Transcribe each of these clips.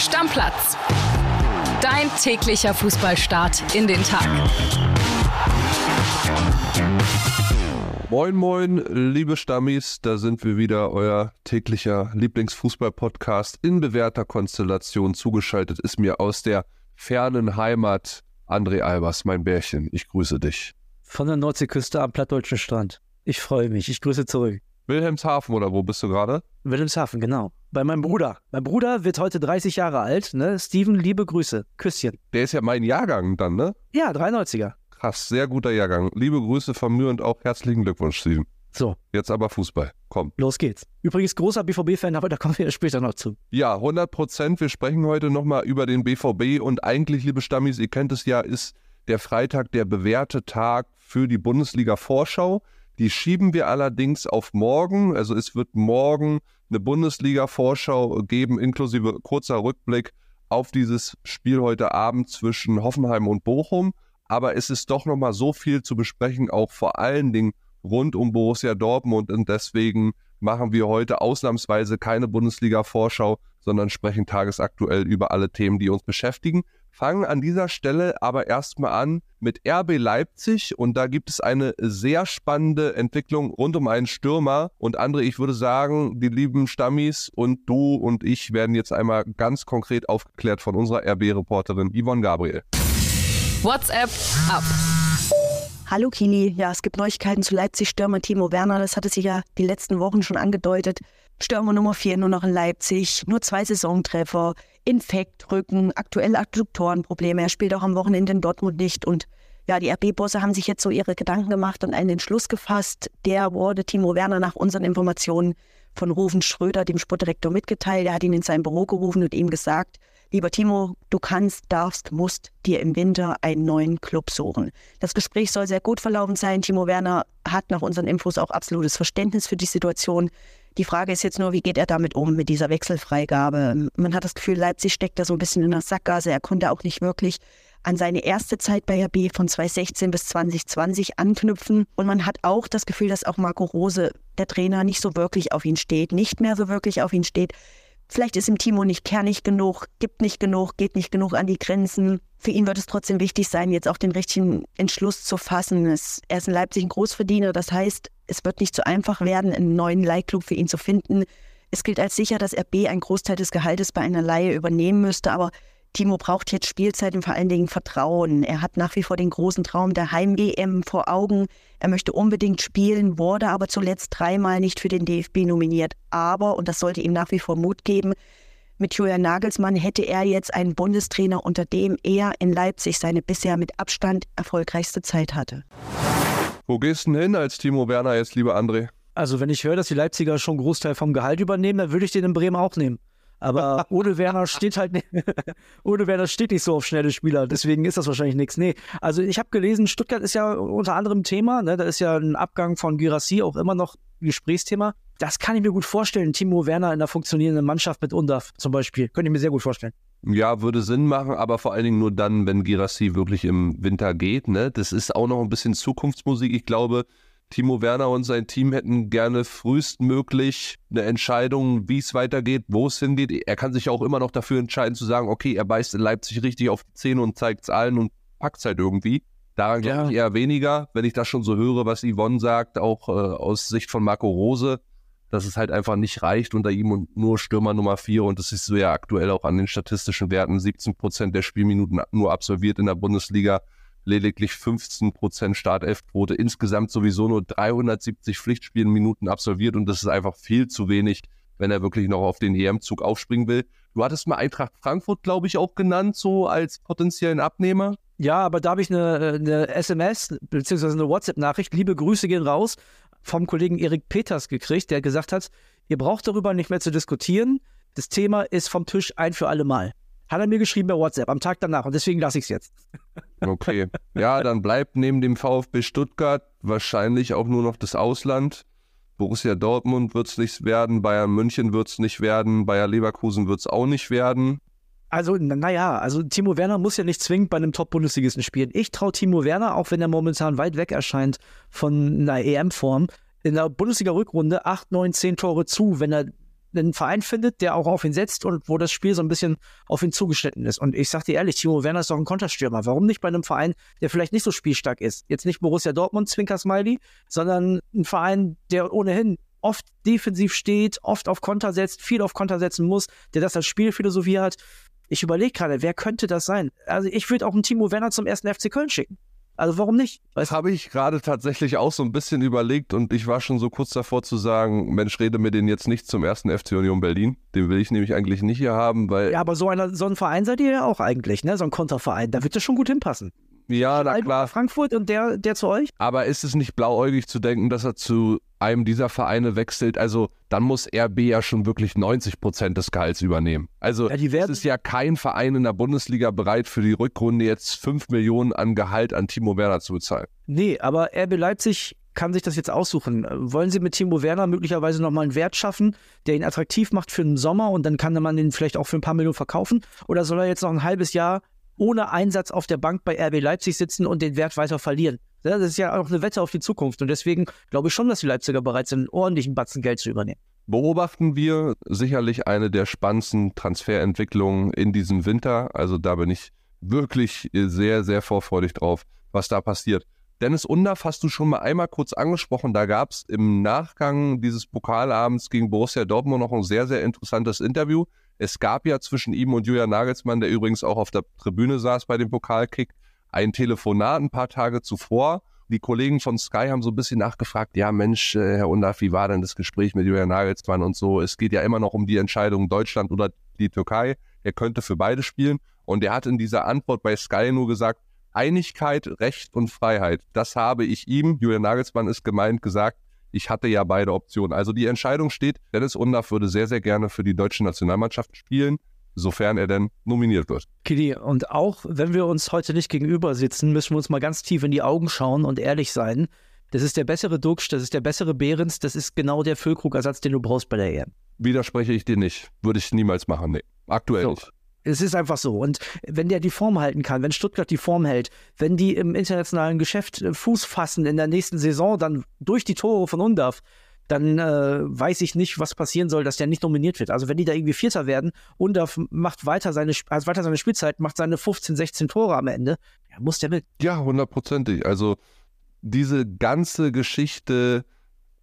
Stammplatz. Dein täglicher Fußballstart in den Tag. Moin, moin, liebe Stammis, da sind wir wieder, euer täglicher Lieblingsfußball-Podcast in bewährter Konstellation. Zugeschaltet ist mir aus der fernen Heimat André Albers, mein Bärchen. Ich grüße dich. Von der Nordseeküste am plattdeutschen Strand. Ich freue mich. Ich grüße zurück. Wilhelmshaven oder wo bist du gerade? Wilhelmshaven, genau. Bei meinem Bruder. Mein Bruder wird heute 30 Jahre alt, ne? Steven, liebe Grüße. Küsschen. Der ist ja mein Jahrgang dann, ne? Ja, 93er. Krass, sehr guter Jahrgang. Liebe Grüße von mir und auch herzlichen Glückwunsch, Steven. So. Jetzt aber Fußball. Komm. Los geht's. Übrigens großer BVB-Fan, aber da kommen wir später noch zu. Ja, 100 Prozent. Wir sprechen heute nochmal über den BVB und eigentlich, liebe Stammis, ihr kennt es ja, ist der Freitag der bewährte Tag für die Bundesliga-Vorschau. Die schieben wir allerdings auf morgen. Also es wird morgen eine Bundesliga-Vorschau geben, inklusive kurzer Rückblick auf dieses Spiel heute Abend zwischen Hoffenheim und Bochum. Aber es ist doch nochmal so viel zu besprechen, auch vor allen Dingen rund um Borussia Dortmund. Und deswegen machen wir heute ausnahmsweise keine Bundesliga-Vorschau, sondern sprechen tagesaktuell über alle Themen, die uns beschäftigen fangen an dieser Stelle aber erstmal an mit RB Leipzig und da gibt es eine sehr spannende Entwicklung rund um einen Stürmer und andere, ich würde sagen, die lieben Stammis und du und ich werden jetzt einmal ganz konkret aufgeklärt von unserer RB-Reporterin Yvonne Gabriel. WhatsApp ab. Hallo Kili, ja, es gibt Neuigkeiten zu Leipzig-Stürmer Timo Werner, das hatte sich ja die letzten Wochen schon angedeutet. Stürmer Nummer 4 nur noch in Leipzig, nur zwei Saisontreffer, Infektrücken, aktuell Adduktorenprobleme. Er spielt auch am Wochenende in Dortmund nicht. Und ja, die RB-Bosse haben sich jetzt so ihre Gedanken gemacht und einen Entschluss gefasst. Der wurde Timo Werner nach unseren Informationen von Rufen Schröder, dem Sportdirektor, mitgeteilt. Er hat ihn in sein Büro gerufen und ihm gesagt, lieber Timo, du kannst, darfst, musst dir im Winter einen neuen Club suchen. Das Gespräch soll sehr gut verlaufen sein. Timo Werner hat nach unseren Infos auch absolutes Verständnis für die Situation. Die Frage ist jetzt nur, wie geht er damit um, mit dieser Wechselfreigabe? Man hat das Gefühl, Leipzig steckt da so ein bisschen in der Sackgasse. Er konnte auch nicht wirklich an seine erste Zeit bei RB von 2016 bis 2020 anknüpfen. Und man hat auch das Gefühl, dass auch Marco Rose, der Trainer, nicht so wirklich auf ihn steht, nicht mehr so wirklich auf ihn steht. Vielleicht ist ihm Timo nicht kernig genug, gibt nicht genug, geht nicht genug an die Grenzen. Für ihn wird es trotzdem wichtig sein, jetzt auch den richtigen Entschluss zu fassen. Er ist in Leipzig ein Großverdiener, das heißt, es wird nicht so einfach werden, einen neuen Leihclub für ihn zu finden. Es gilt als sicher, dass RB einen Großteil des Gehaltes bei einer Leihe übernehmen müsste, aber Timo braucht jetzt Spielzeit und vor allen Dingen Vertrauen. Er hat nach wie vor den großen Traum der Heim-WM vor Augen. Er möchte unbedingt spielen, wurde aber zuletzt dreimal nicht für den DFB nominiert. Aber, und das sollte ihm nach wie vor Mut geben, mit Julian Nagelsmann hätte er jetzt einen Bundestrainer, unter dem er in Leipzig seine bisher mit Abstand erfolgreichste Zeit hatte. Wo gehst du denn hin als Timo Werner jetzt, lieber André? Also, wenn ich höre, dass die Leipziger schon einen Großteil vom Gehalt übernehmen, dann würde ich den in Bremen auch nehmen. Aber ohne Werner steht halt nicht, ohne Werner steht nicht so auf schnelle Spieler. Deswegen ist das wahrscheinlich nichts. Nee, also ich habe gelesen, Stuttgart ist ja unter anderem Thema. Ne? Da ist ja ein Abgang von Girassi auch immer noch Gesprächsthema. Das kann ich mir gut vorstellen. Timo Werner in einer funktionierenden Mannschaft mit Undaf zum Beispiel. Könnte ich mir sehr gut vorstellen. Ja, würde Sinn machen, aber vor allen Dingen nur dann, wenn Girassi wirklich im Winter geht. Ne? Das ist auch noch ein bisschen Zukunftsmusik. Ich glaube, Timo Werner und sein Team hätten gerne frühestmöglich eine Entscheidung, wie es weitergeht, wo es hingeht. Er kann sich auch immer noch dafür entscheiden zu sagen, okay, er beißt in Leipzig richtig auf die Zähne und zeigt es allen und packt es halt irgendwie. Daran glaube ja. ich eher weniger, wenn ich das schon so höre, was Yvonne sagt, auch äh, aus Sicht von Marco Rose, dass es halt einfach nicht reicht unter ihm und nur Stürmer Nummer 4 und das ist so ja aktuell auch an den statistischen Werten, 17 Prozent der Spielminuten nur absolviert in der Bundesliga lediglich 15% Startelfquote, insgesamt sowieso nur 370 Pflichtspielminuten absolviert und das ist einfach viel zu wenig, wenn er wirklich noch auf den EM-Zug aufspringen will. Du hattest mal Eintracht Frankfurt, glaube ich, auch genannt, so als potenziellen Abnehmer. Ja, aber da habe ich eine, eine SMS bzw. eine WhatsApp-Nachricht, liebe Grüße gehen raus, vom Kollegen Erik Peters gekriegt, der gesagt hat, ihr braucht darüber nicht mehr zu diskutieren. Das Thema ist vom Tisch ein für alle Mal. Hat er mir geschrieben bei WhatsApp am Tag danach und deswegen lasse ich es jetzt. Okay. Ja, dann bleibt neben dem VfB Stuttgart wahrscheinlich auch nur noch das Ausland. Borussia Dortmund wird es nicht werden, Bayern München wird es nicht werden, Bayer Leverkusen wird es auch nicht werden. Also, naja, also Timo Werner muss ja nicht zwingend bei einem Top-Bundesligisten spielen. Ich traue Timo Werner, auch wenn er momentan weit weg erscheint von einer EM-Form, in der Bundesliga-Rückrunde 8, 9, 10 Tore zu, wenn er einen Verein findet, der auch auf ihn setzt und wo das Spiel so ein bisschen auf ihn zugeschnitten ist. Und ich sag dir ehrlich, Timo Werner ist doch ein Konterstürmer. Warum nicht bei einem Verein, der vielleicht nicht so spielstark ist? Jetzt nicht Borussia Dortmund, Zwinker Smiley, sondern ein Verein, der ohnehin oft defensiv steht, oft auf Konter setzt, viel auf Konter setzen muss, der das als Spielphilosophie hat. Ich überlege gerade, wer könnte das sein? Also ich würde auch einen Timo Werner zum ersten FC Köln schicken. Also warum nicht? Das habe ich gerade tatsächlich auch so ein bisschen überlegt und ich war schon so kurz davor zu sagen, Mensch, rede mir den jetzt nicht zum ersten FC Union Berlin. Den will ich nämlich eigentlich nicht hier haben, weil. Ja, aber so, einer, so ein Verein seid ihr ja auch eigentlich, ne? So ein Konterverein. Da wird das schon gut hinpassen. Ja, na klar. Frankfurt und der, der zu euch? Aber ist es nicht blauäugig zu denken, dass er zu einem dieser Vereine wechselt? Also dann muss RB ja schon wirklich 90 Prozent des Gehalts übernehmen. Also ja, es ist ja kein Verein in der Bundesliga bereit für die Rückrunde jetzt 5 Millionen an Gehalt an Timo Werner zu bezahlen. Nee, aber RB Leipzig kann sich das jetzt aussuchen. Wollen Sie mit Timo Werner möglicherweise nochmal einen Wert schaffen, der ihn attraktiv macht für den Sommer und dann kann man ihn vielleicht auch für ein paar Millionen verkaufen? Oder soll er jetzt noch ein halbes Jahr ohne Einsatz auf der Bank bei RB Leipzig sitzen und den Wert weiter verlieren. das ist ja auch eine Wette auf die Zukunft. Und deswegen glaube ich schon, dass die Leipziger bereit sind, einen ordentlichen Batzen Geld zu übernehmen. Beobachten wir sicherlich eine der spannendsten Transferentwicklungen in diesem Winter. Also da bin ich wirklich sehr, sehr vorfreudig drauf, was da passiert. Dennis Undaff hast du schon mal einmal kurz angesprochen. Da gab es im Nachgang dieses Pokalabends gegen Borussia Dortmund noch ein sehr, sehr interessantes Interview. Es gab ja zwischen ihm und Julian Nagelsmann, der übrigens auch auf der Tribüne saß bei dem Pokalkick, ein Telefonat ein paar Tage zuvor. Die Kollegen von Sky haben so ein bisschen nachgefragt, ja Mensch, äh, Herr Undaff, wie war denn das Gespräch mit Julian Nagelsmann und so. Es geht ja immer noch um die Entscheidung Deutschland oder die Türkei. Er könnte für beide spielen. Und er hat in dieser Antwort bei Sky nur gesagt, Einigkeit, Recht und Freiheit. Das habe ich ihm, Julian Nagelsmann ist gemeint, gesagt, ich hatte ja beide Optionen. Also die Entscheidung steht, Dennis Undaff würde sehr, sehr gerne für die deutsche Nationalmannschaft spielen, sofern er denn nominiert wird. Kili, und auch wenn wir uns heute nicht gegenüber sitzen, müssen wir uns mal ganz tief in die Augen schauen und ehrlich sein. Das ist der bessere Duxch, das ist der bessere Behrens, das ist genau der Füllkrugersatz, den du brauchst bei der EM. Widerspreche ich dir nicht. Würde ich niemals machen, nee. Aktuell so. nicht. Es ist einfach so. Und wenn der die Form halten kann, wenn Stuttgart die Form hält, wenn die im internationalen Geschäft äh, Fuß fassen in der nächsten Saison, dann durch die Tore von Undaf, dann äh, weiß ich nicht, was passieren soll, dass der nicht nominiert wird. Also wenn die da irgendwie Vierter werden, Undaf macht weiter seine, also weiter seine Spielzeit, macht seine 15, 16 Tore am Ende, ja, muss der mit. Ja, hundertprozentig. Also diese ganze Geschichte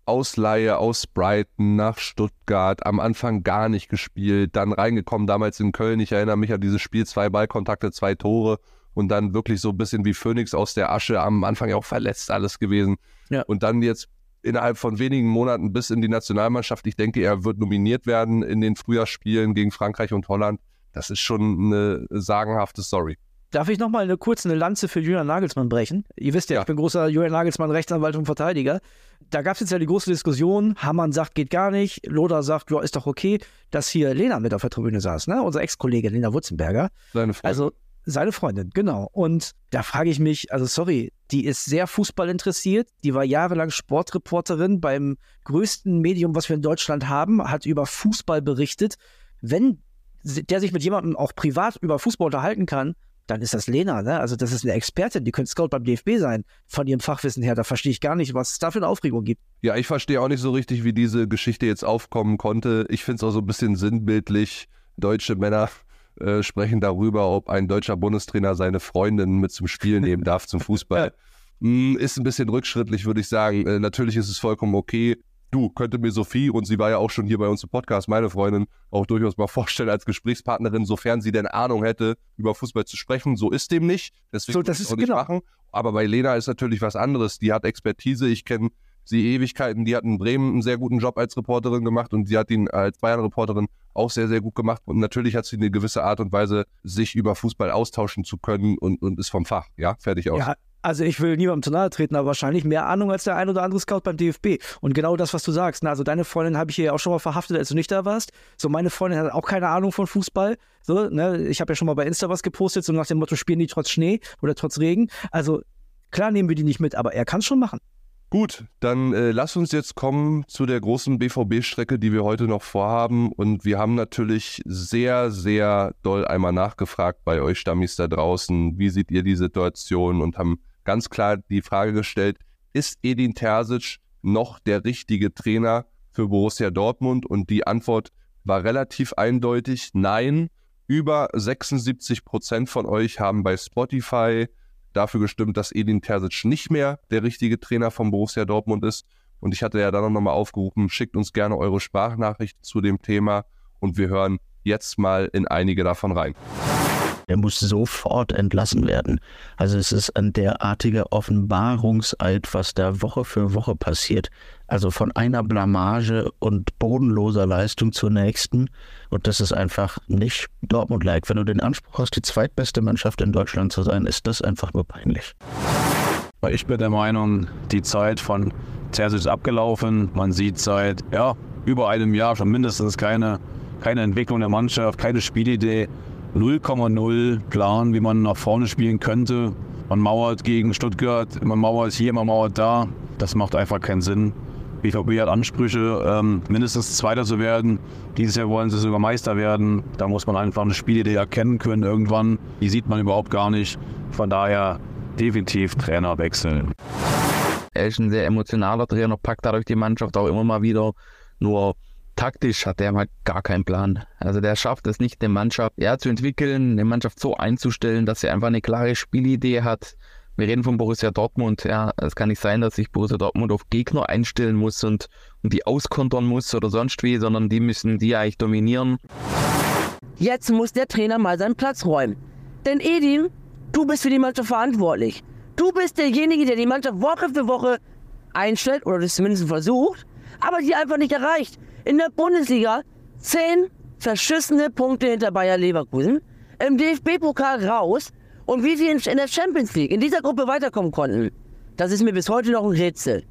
Ausleihe aus Brighton nach Stuttgart, am Anfang gar nicht gespielt, dann reingekommen damals in Köln. Ich erinnere mich an dieses Spiel, zwei Ballkontakte, zwei Tore und dann wirklich so ein bisschen wie Phoenix aus der Asche, am Anfang ja auch verletzt alles gewesen. Ja. Und dann jetzt innerhalb von wenigen Monaten bis in die Nationalmannschaft. Ich denke, er wird nominiert werden in den Frühjahrsspielen gegen Frankreich und Holland. Das ist schon eine sagenhafte Story. Darf ich nochmal eine kurze eine Lanze für Julian Nagelsmann brechen? Ihr wisst ja, ja. ich bin großer Julian Nagelsmann Rechtsanwalt und Verteidiger. Da gab es jetzt ja die große Diskussion. Hamann sagt, geht gar nicht. Loder sagt, ja, ist doch okay, dass hier Lena mit auf der Tribüne saß, ne? Unsere Ex-Kollegin Lena Wutzenberger. Seine Freundin. Also seine Freundin, genau. Und da frage ich mich, also sorry, die ist sehr Fußball interessiert. Die war jahrelang Sportreporterin beim größten Medium, was wir in Deutschland haben, hat über Fußball berichtet. Wenn der sich mit jemandem auch privat über Fußball unterhalten kann, dann ist das Lena, ne? Also das ist eine Expertin, die könnte Scout beim DFB sein, von ihrem Fachwissen her. Da verstehe ich gar nicht, was es da für eine Aufregung gibt. Ja, ich verstehe auch nicht so richtig, wie diese Geschichte jetzt aufkommen konnte. Ich finde es auch so ein bisschen sinnbildlich. Deutsche Männer äh, sprechen darüber, ob ein deutscher Bundestrainer seine Freundin mit zum Spiel nehmen darf, zum Fußball. Hm, ist ein bisschen rückschrittlich, würde ich sagen. Äh, natürlich ist es vollkommen okay, du, könnte mir Sophie, und sie war ja auch schon hier bei uns im Podcast, meine Freundin, auch durchaus mal vorstellen als Gesprächspartnerin, sofern sie denn Ahnung hätte, über Fußball zu sprechen. So ist dem nicht. Deswegen so, das ist auch nicht genau. machen. Aber bei Lena ist natürlich was anderes. Die hat Expertise. Ich kenne sie Ewigkeiten. Die hat in Bremen einen sehr guten Job als Reporterin gemacht und sie hat ihn als Bayern-Reporterin auch sehr, sehr gut gemacht. Und natürlich hat sie eine gewisse Art und Weise, sich über Fußball austauschen zu können und, und ist vom Fach. Ja, fertig aus. Ja, also ich will niemandem zu nahe treten, aber wahrscheinlich mehr Ahnung als der ein oder andere Scout beim DFB. Und genau das, was du sagst. Na, also deine Freundin habe ich hier auch schon mal verhaftet, als du nicht da warst. So, meine Freundin hat auch keine Ahnung von Fußball. So, ne, ich habe ja schon mal bei Insta was gepostet, so nach dem Motto, spielen die trotz Schnee oder trotz Regen. Also klar nehmen wir die nicht mit, aber er kann es schon machen. Gut, dann äh, lass uns jetzt kommen zu der großen BVB-Strecke, die wir heute noch vorhaben. Und wir haben natürlich sehr, sehr doll einmal nachgefragt bei euch Stammis da draußen. Wie seht ihr die Situation? Und haben ganz klar die Frage gestellt, ist Edin Terzic noch der richtige Trainer für Borussia Dortmund? Und die Antwort war relativ eindeutig, nein. Über 76 Prozent von euch haben bei Spotify dafür gestimmt, dass Edin Terzic nicht mehr der richtige Trainer von Borussia Dortmund ist. Und ich hatte ja dann nochmal aufgerufen, schickt uns gerne eure Sprachnachricht zu dem Thema und wir hören jetzt mal in einige davon rein. Er muss sofort entlassen werden. Also es ist ein derartiger Offenbarungseid, was da Woche für Woche passiert. Also von einer Blamage und bodenloser Leistung zur nächsten. Und das ist einfach nicht Dortmund-like. Wenn du den Anspruch hast, die zweitbeste Mannschaft in Deutschland zu sein, ist das einfach nur peinlich. Ich bin der Meinung, die Zeit von Terzic ist abgelaufen. Man sieht seit ja, über einem Jahr schon mindestens keine, keine Entwicklung der Mannschaft, keine Spielidee. 0,0 Plan, wie man nach vorne spielen könnte. Man mauert gegen Stuttgart, man mauert hier, man mauert da. Das macht einfach keinen Sinn. BVB hat Ansprüche, ähm, mindestens Zweiter zu werden. Dieses Jahr wollen sie sogar Meister werden. Da muss man einfach eine Spielidee erkennen können irgendwann. Die sieht man überhaupt gar nicht. Von daher definitiv Trainer wechseln. Er ist ein sehr emotionaler Trainer, packt dadurch die Mannschaft auch immer mal wieder. Nur taktisch hat der halt gar keinen Plan. Also der schafft es nicht, eine Mannschaft ja, zu entwickeln, eine Mannschaft so einzustellen, dass sie einfach eine klare Spielidee hat. Wir reden von Borussia Dortmund. Ja, es kann nicht sein, dass sich Borussia Dortmund auf Gegner einstellen muss und, und die auskontern muss oder sonst wie, sondern die müssen die eigentlich dominieren. Jetzt muss der Trainer mal seinen Platz räumen. Denn Edin, du bist für die Mannschaft verantwortlich. Du bist derjenige, der die Mannschaft Woche für Woche einstellt oder das zumindest versucht, aber die einfach nicht erreicht in der Bundesliga zehn verschissene Punkte hinter Bayer Leverkusen, im DFB-Pokal raus und wie sie in der Champions League in dieser Gruppe weiterkommen konnten, das ist mir bis heute noch ein Rätsel.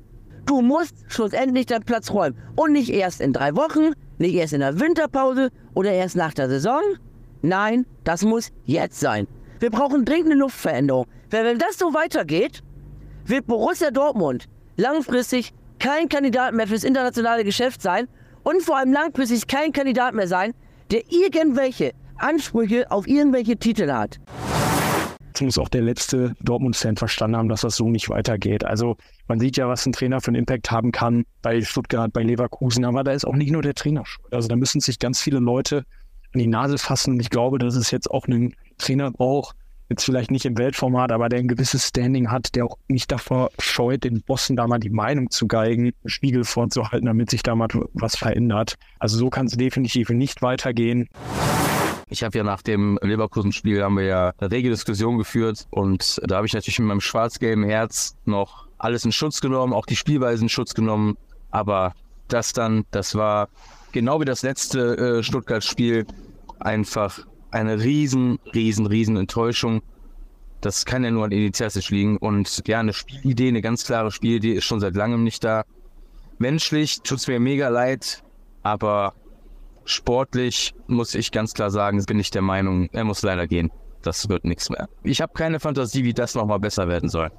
Du musst schlussendlich deinen Platz räumen und nicht erst in drei Wochen, nicht erst in der Winterpause oder erst nach der Saison. Nein, das muss jetzt sein. Wir brauchen dringend eine Luftveränderung. Weil wenn das so weitergeht, wird Borussia Dortmund langfristig kein Kandidat mehr fürs internationale Geschäft sein und vor allem langfristig kein Kandidat mehr sein, der irgendwelche Ansprüche auf irgendwelche Titel hat. Jetzt muss auch der letzte Dortmund-Fan verstanden haben, dass das so nicht weitergeht. Also man sieht ja, was ein Trainer für einen Impact haben kann bei Stuttgart, bei Leverkusen, aber da ist auch nicht nur der Trainer schuld. Also da müssen sich ganz viele Leute an die Nase fassen. Und ich glaube, dass es jetzt auch einen Trainer braucht, jetzt vielleicht nicht im Weltformat, aber der ein gewisses Standing hat, der auch nicht davor scheut, den Bossen da mal die Meinung zu geigen, Spiegel vorzuhalten, damit sich da mal was verändert. Also so kann es definitiv nicht weitergehen. Ich habe ja nach dem Leverkusen-Spiel haben wir ja eine rege Diskussion geführt und da habe ich natürlich mit meinem schwarz-gelben Herz noch alles in Schutz genommen, auch die Spielweise in Schutz genommen. Aber das dann, das war genau wie das letzte äh, Stuttgart-Spiel einfach eine riesen, riesen, riesen Enttäuschung. Das kann ja nur an Initiativ liegen. Und ja, eine Spielidee, eine ganz klare Spielidee ist schon seit langem nicht da. Menschlich tut es mir mega leid, aber sportlich muss ich ganz klar sagen, bin ich der Meinung, er muss leider gehen. Das wird nichts mehr. Ich habe keine Fantasie, wie das nochmal besser werden soll.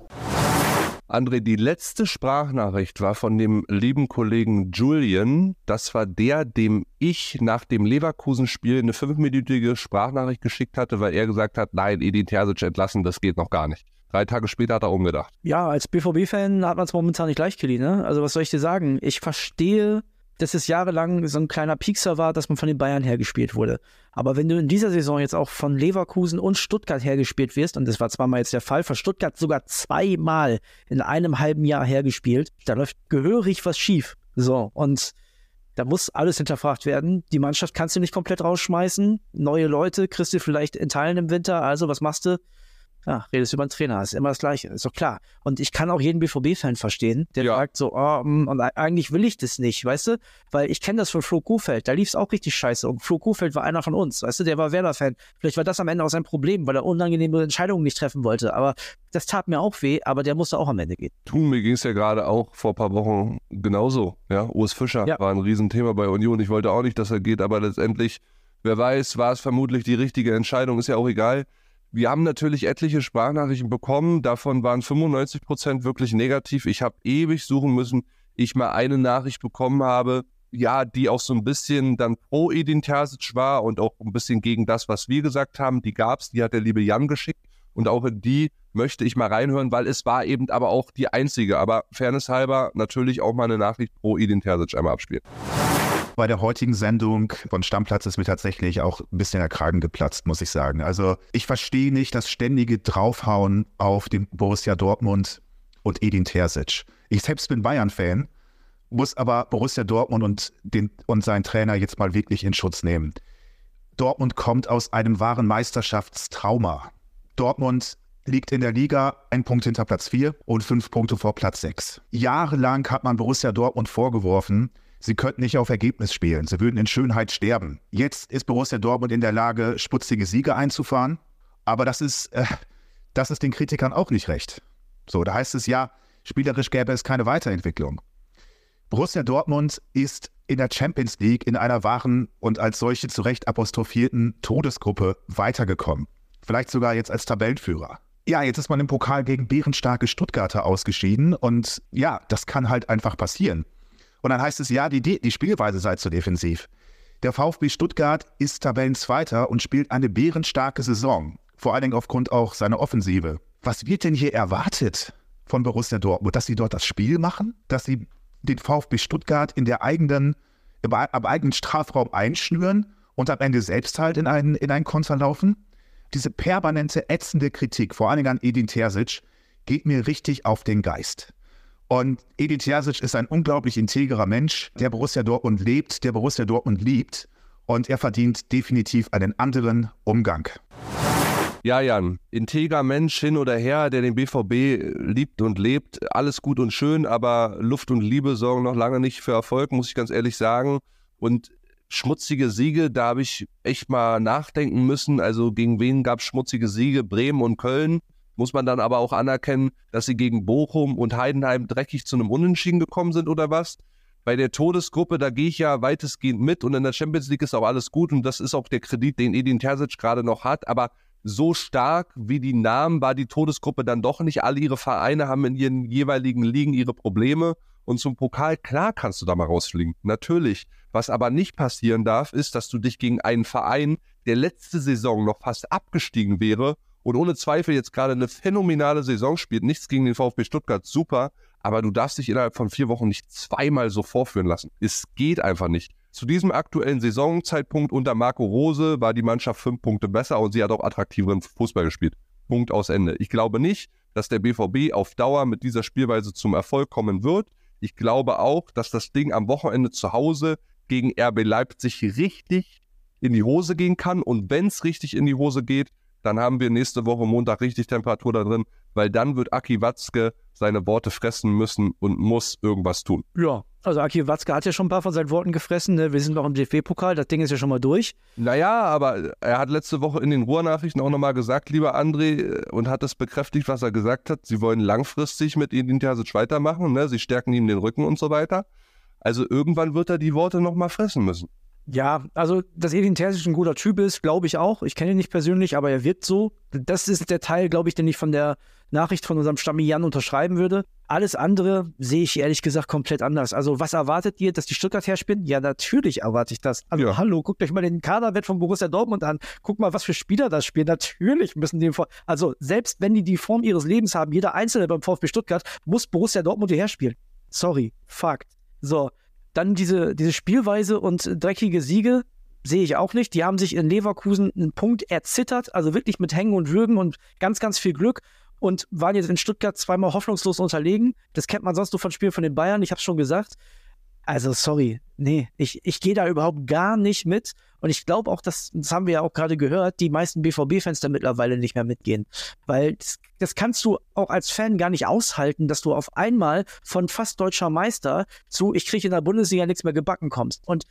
André, die letzte Sprachnachricht war von dem lieben Kollegen Julian. Das war der, dem ich nach dem Leverkusen-Spiel eine fünfminütige Sprachnachricht geschickt hatte, weil er gesagt hat, nein, Edin Terzic entlassen, das geht noch gar nicht. Drei Tage später hat er umgedacht. Ja, als BVB-Fan hat man es momentan nicht leicht, Kelly, ne? Also was soll ich dir sagen? Ich verstehe dass es jahrelang so ein kleiner Piekser war, dass man von den Bayern hergespielt wurde. Aber wenn du in dieser Saison jetzt auch von Leverkusen und Stuttgart hergespielt wirst, und das war zweimal jetzt der Fall, für Stuttgart sogar zweimal in einem halben Jahr hergespielt, da läuft gehörig was schief. So, und da muss alles hinterfragt werden. Die Mannschaft kannst du nicht komplett rausschmeißen. Neue Leute kriegst du vielleicht in Teilen im Winter. Also, was machst du? Ja, redest über einen Trainer, ist immer das Gleiche, ist doch klar. Und ich kann auch jeden BVB-Fan verstehen, der ja. sagt so, oh, mm, und eigentlich will ich das nicht, weißt du? Weil ich kenne das von Flo Kuhfeld, da lief es auch richtig scheiße. Und Flo Kuhfeld war einer von uns, weißt du, der war Werder-Fan. Vielleicht war das am Ende auch sein Problem, weil er unangenehme Entscheidungen nicht treffen wollte. Aber das tat mir auch weh, aber der musste auch am Ende gehen. Du, mir ging es ja gerade auch vor ein paar Wochen genauso. Ja, Urs Fischer ja. war ein Riesenthema bei Union. Ich wollte auch nicht, dass er geht, aber letztendlich, wer weiß, war es vermutlich die richtige Entscheidung, ist ja auch egal. Wir haben natürlich etliche Sprachnachrichten bekommen. Davon waren 95 Prozent wirklich negativ. Ich habe ewig suchen müssen, ich mal eine Nachricht bekommen habe, ja, die auch so ein bisschen dann pro Edin Terzic war und auch ein bisschen gegen das, was wir gesagt haben. Die gab es, die hat der liebe Jan geschickt. Und auch in die möchte ich mal reinhören, weil es war eben aber auch die einzige. Aber Fairness halber natürlich auch mal eine Nachricht pro Edin Terzic einmal abspielen. Bei der heutigen Sendung von Stammplatz ist mir tatsächlich auch ein bisschen der Kragen geplatzt, muss ich sagen. Also ich verstehe nicht das ständige Draufhauen auf den Borussia Dortmund und Edin Terzic. Ich selbst bin Bayern-Fan, muss aber Borussia Dortmund und, den, und seinen Trainer jetzt mal wirklich in Schutz nehmen. Dortmund kommt aus einem wahren Meisterschaftstrauma. Dortmund liegt in der Liga ein Punkt hinter Platz 4 und fünf Punkte vor Platz 6. Jahrelang hat man Borussia Dortmund vorgeworfen, Sie könnten nicht auf Ergebnis spielen. Sie würden in Schönheit sterben. Jetzt ist Borussia Dortmund in der Lage, sputzige Siege einzufahren. Aber das ist, äh, das ist den Kritikern auch nicht recht. So, da heißt es ja, spielerisch gäbe es keine Weiterentwicklung. Borussia Dortmund ist in der Champions League in einer wahren und als solche zu Recht apostrophierten Todesgruppe weitergekommen. Vielleicht sogar jetzt als Tabellenführer. Ja, jetzt ist man im Pokal gegen bärenstarke Stuttgarter ausgeschieden und ja, das kann halt einfach passieren. Und dann heißt es, ja, die, die Spielweise sei zu defensiv. Der VfB Stuttgart ist Tabellenzweiter und spielt eine bärenstarke Saison. Vor allen Dingen aufgrund auch seiner Offensive. Was wird denn hier erwartet von Borussia Dortmund? Dass sie dort das Spiel machen? Dass sie den VfB Stuttgart in der eigenen, im, am eigenen Strafraum einschnüren und am Ende selbst halt in einen, in einen Konter laufen? Diese permanente, ätzende Kritik, vor allen Dingen an Edin Terzic, geht mir richtig auf den Geist. Und Edin Terzic ist ein unglaublich integrer Mensch, der Borussia Dortmund lebt, der Borussia Dortmund liebt. Und er verdient definitiv einen anderen Umgang. Ja, Jan, integer Mensch hin oder her, der den BVB liebt und lebt, alles gut und schön, aber Luft und Liebe sorgen noch lange nicht für Erfolg, muss ich ganz ehrlich sagen. Und schmutzige Siege, da habe ich echt mal nachdenken müssen. Also gegen wen gab es schmutzige Siege? Bremen und Köln muss man dann aber auch anerkennen, dass sie gegen Bochum und Heidenheim dreckig zu einem Unentschieden gekommen sind oder was? Bei der Todesgruppe, da gehe ich ja weitestgehend mit und in der Champions League ist auch alles gut und das ist auch der Kredit, den Edin Terzic gerade noch hat, aber so stark wie die Namen war die Todesgruppe dann doch nicht. Alle ihre Vereine haben in ihren jeweiligen Ligen ihre Probleme und zum Pokal, klar kannst du da mal rausfliegen, natürlich. Was aber nicht passieren darf, ist, dass du dich gegen einen Verein, der letzte Saison noch fast abgestiegen wäre und ohne Zweifel jetzt gerade eine phänomenale Saison spielt. Nichts gegen den VfB Stuttgart, super, aber du darfst dich innerhalb von vier Wochen nicht zweimal so vorführen lassen. Es geht einfach nicht. Zu diesem aktuellen Saisonzeitpunkt unter Marco Rose war die Mannschaft fünf Punkte besser und sie hat auch attraktiveren Fußball gespielt. Punkt aus Ende. Ich glaube nicht, dass der BVB auf Dauer mit dieser Spielweise zum Erfolg kommen wird. Ich glaube auch, dass das Ding am Wochenende zu Hause gegen RB Leipzig richtig in die Hose gehen kann. Und wenn es richtig in die Hose geht, dann haben wir nächste Woche Montag richtig Temperatur da drin, weil dann wird Aki Watzke seine Worte fressen müssen und muss irgendwas tun. Ja, also Aki Watzke hat ja schon ein paar von seinen Worten gefressen. Ne? Wir sind noch im DFB-Pokal, das Ding ist ja schon mal durch. Naja, aber er hat letzte Woche in den Ruhrnachrichten auch nochmal gesagt, lieber André, und hat es bekräftigt, was er gesagt hat. Sie wollen langfristig mit Edin Terzic weitermachen, ne? sie stärken ihm den Rücken und so weiter. Also irgendwann wird er die Worte nochmal fressen müssen. Ja, also, dass Edin Terzic ein guter Typ ist, glaube ich auch. Ich kenne ihn nicht persönlich, aber er wirkt so. Das ist der Teil, glaube ich, den ich von der Nachricht von unserem Stamm Jan unterschreiben würde. Alles andere sehe ich ehrlich gesagt komplett anders. Also, was erwartet ihr, dass die Stuttgart herspielen? Ja, natürlich erwarte ich das. Also, ja. hallo, guckt euch mal den Kaderwert von Borussia Dortmund an. Guckt mal, was für Spieler das spielen. Natürlich müssen die, also, selbst wenn die die Form ihres Lebens haben, jeder Einzelne beim VfB Stuttgart, muss Borussia Dortmund hierher spielen. Sorry, Fakt. So, dann diese, diese Spielweise und dreckige Siege sehe ich auch nicht. Die haben sich in Leverkusen einen Punkt erzittert, also wirklich mit Hängen und Würgen und ganz, ganz viel Glück und waren jetzt in Stuttgart zweimal hoffnungslos unterlegen. Das kennt man sonst nur von Spielen von den Bayern, ich habe es schon gesagt. Also sorry, nee, ich, ich gehe da überhaupt gar nicht mit. Und ich glaube auch, dass, das haben wir ja auch gerade gehört, die meisten BVB-Fans da mittlerweile nicht mehr mitgehen. Weil das, das kannst du auch als Fan gar nicht aushalten, dass du auf einmal von fast deutscher Meister zu, ich kriege in der Bundesliga nichts mehr gebacken kommst. Und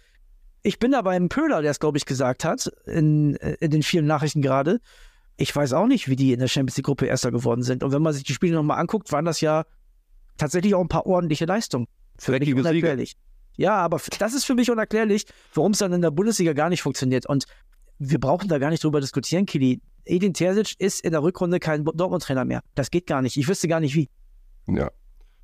ich bin da beim Pöhler, der es, glaube ich, gesagt hat, in, in den vielen Nachrichten gerade. Ich weiß auch nicht, wie die in der Champions League-Gruppe Erster geworden sind. Und wenn man sich die Spiele nochmal anguckt, waren das ja tatsächlich auch ein paar ordentliche Leistungen. Für mich unerklärlich. Ja, aber das ist für mich unerklärlich, warum es dann in der Bundesliga gar nicht funktioniert. Und wir brauchen da gar nicht drüber diskutieren, Kili. Edin Terzic ist in der Rückrunde kein Dortmund-Trainer mehr. Das geht gar nicht. Ich wüsste gar nicht wie. Ja,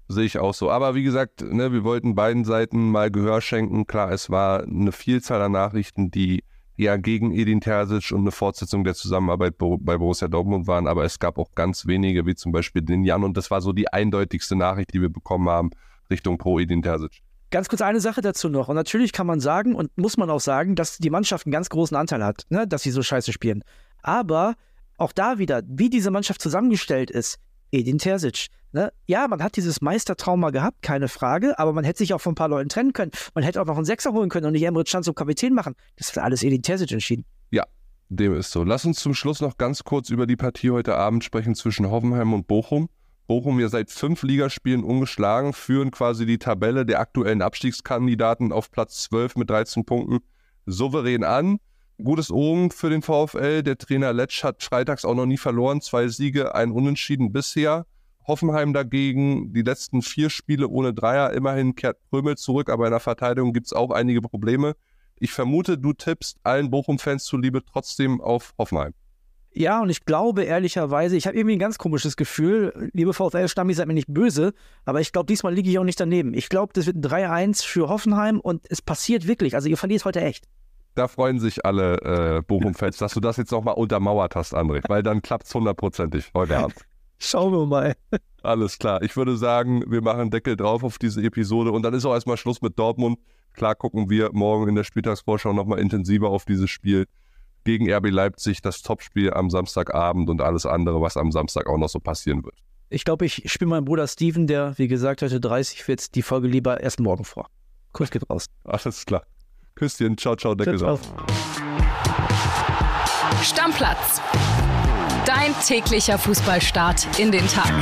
sehe ich auch so. Aber wie gesagt, ne, wir wollten beiden Seiten mal Gehör schenken. Klar, es war eine Vielzahl an Nachrichten, die eher gegen Edin Terzic und eine Fortsetzung der Zusammenarbeit bei Borussia Dortmund waren, aber es gab auch ganz wenige, wie zum Beispiel den Jan und das war so die eindeutigste Nachricht, die wir bekommen haben Richtung pro Edin Terzic. Ganz kurz eine Sache dazu noch. Und natürlich kann man sagen und muss man auch sagen, dass die Mannschaft einen ganz großen Anteil hat, ne, dass sie so scheiße spielen. Aber auch da wieder, wie diese Mannschaft zusammengestellt ist, Edin Terzic. Ne? Ja, man hat dieses Meistertrauma gehabt, keine Frage, aber man hätte sich auch von ein paar Leuten trennen können. Man hätte auch noch einen Sechser holen können und nicht Emre Can zum Kapitän machen. Das hat alles Edin Terzic entschieden. Ja, dem ist so. Lass uns zum Schluss noch ganz kurz über die Partie heute Abend sprechen zwischen Hoffenheim und Bochum. Bochum ja seit fünf Ligaspielen ungeschlagen, führen quasi die Tabelle der aktuellen Abstiegskandidaten auf Platz 12 mit 13 Punkten souverän an. Gutes Omen für den VfL. Der Trainer Letsch hat freitags auch noch nie verloren. Zwei Siege, ein Unentschieden bisher. Hoffenheim dagegen, die letzten vier Spiele ohne Dreier. Immerhin kehrt Prömel zurück, aber in der Verteidigung gibt es auch einige Probleme. Ich vermute, du tippst allen Bochum-Fans zuliebe trotzdem auf Hoffenheim. Ja, und ich glaube ehrlicherweise, ich habe irgendwie ein ganz komisches Gefühl. Liebe VfL-Stammis, seid mir nicht böse, aber ich glaube, diesmal liege ich auch nicht daneben. Ich glaube, das wird ein 3-1 für Hoffenheim und es passiert wirklich. Also ihr verliert heute echt da freuen sich alle äh, Bochum-Fans, dass du das jetzt nochmal untermauert hast, André, weil dann klappt es hundertprozentig heute Abend. Schauen wir mal. Alles klar. Ich würde sagen, wir machen Deckel drauf auf diese Episode und dann ist auch erstmal Schluss mit Dortmund. Klar gucken wir morgen in der Spieltagsvorschau nochmal intensiver auf dieses Spiel gegen RB Leipzig, das Topspiel am Samstagabend und alles andere, was am Samstag auch noch so passieren wird. Ich glaube, ich spiele meinen Bruder Steven, der, wie gesagt, heute 30 wird, die Folge lieber erst morgen vor. Kuss geht raus. Alles klar. Küsschen, ciao, ciao, Deckel ciao, ciao. Stammplatz. Dein täglicher Fußballstart in den Tag.